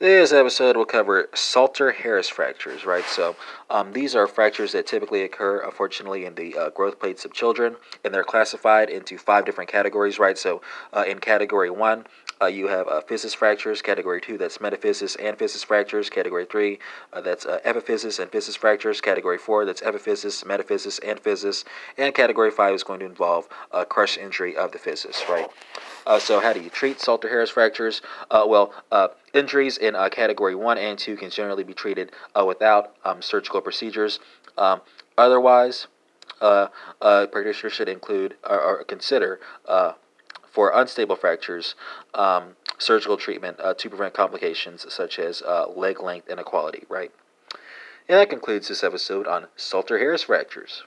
This episode will cover Salter Harris fractures, right? So, um, these are fractures that typically occur, unfortunately, in the uh, growth plates of children, and they're classified into five different categories, right? So, uh, in category one, uh, you have uh, physis fractures. Category two, that's metaphysis and physis fractures. Category three, uh, that's uh, epiphysis and physis fractures. Category four, that's epiphysis, metaphysis, and physis. And category five is going to involve uh, crush injury of the physis, right? Uh, so, how do you treat Salter Harris fractures? Uh, well, uh, injuries in uh, category 1 and 2 can generally be treated uh, without um, surgical procedures. Um, otherwise, uh, practitioners should include or, or consider for unstable fractures um, surgical treatment to prevent complications such as leg length inequality, right? And that concludes this episode on Salter Harris fractures.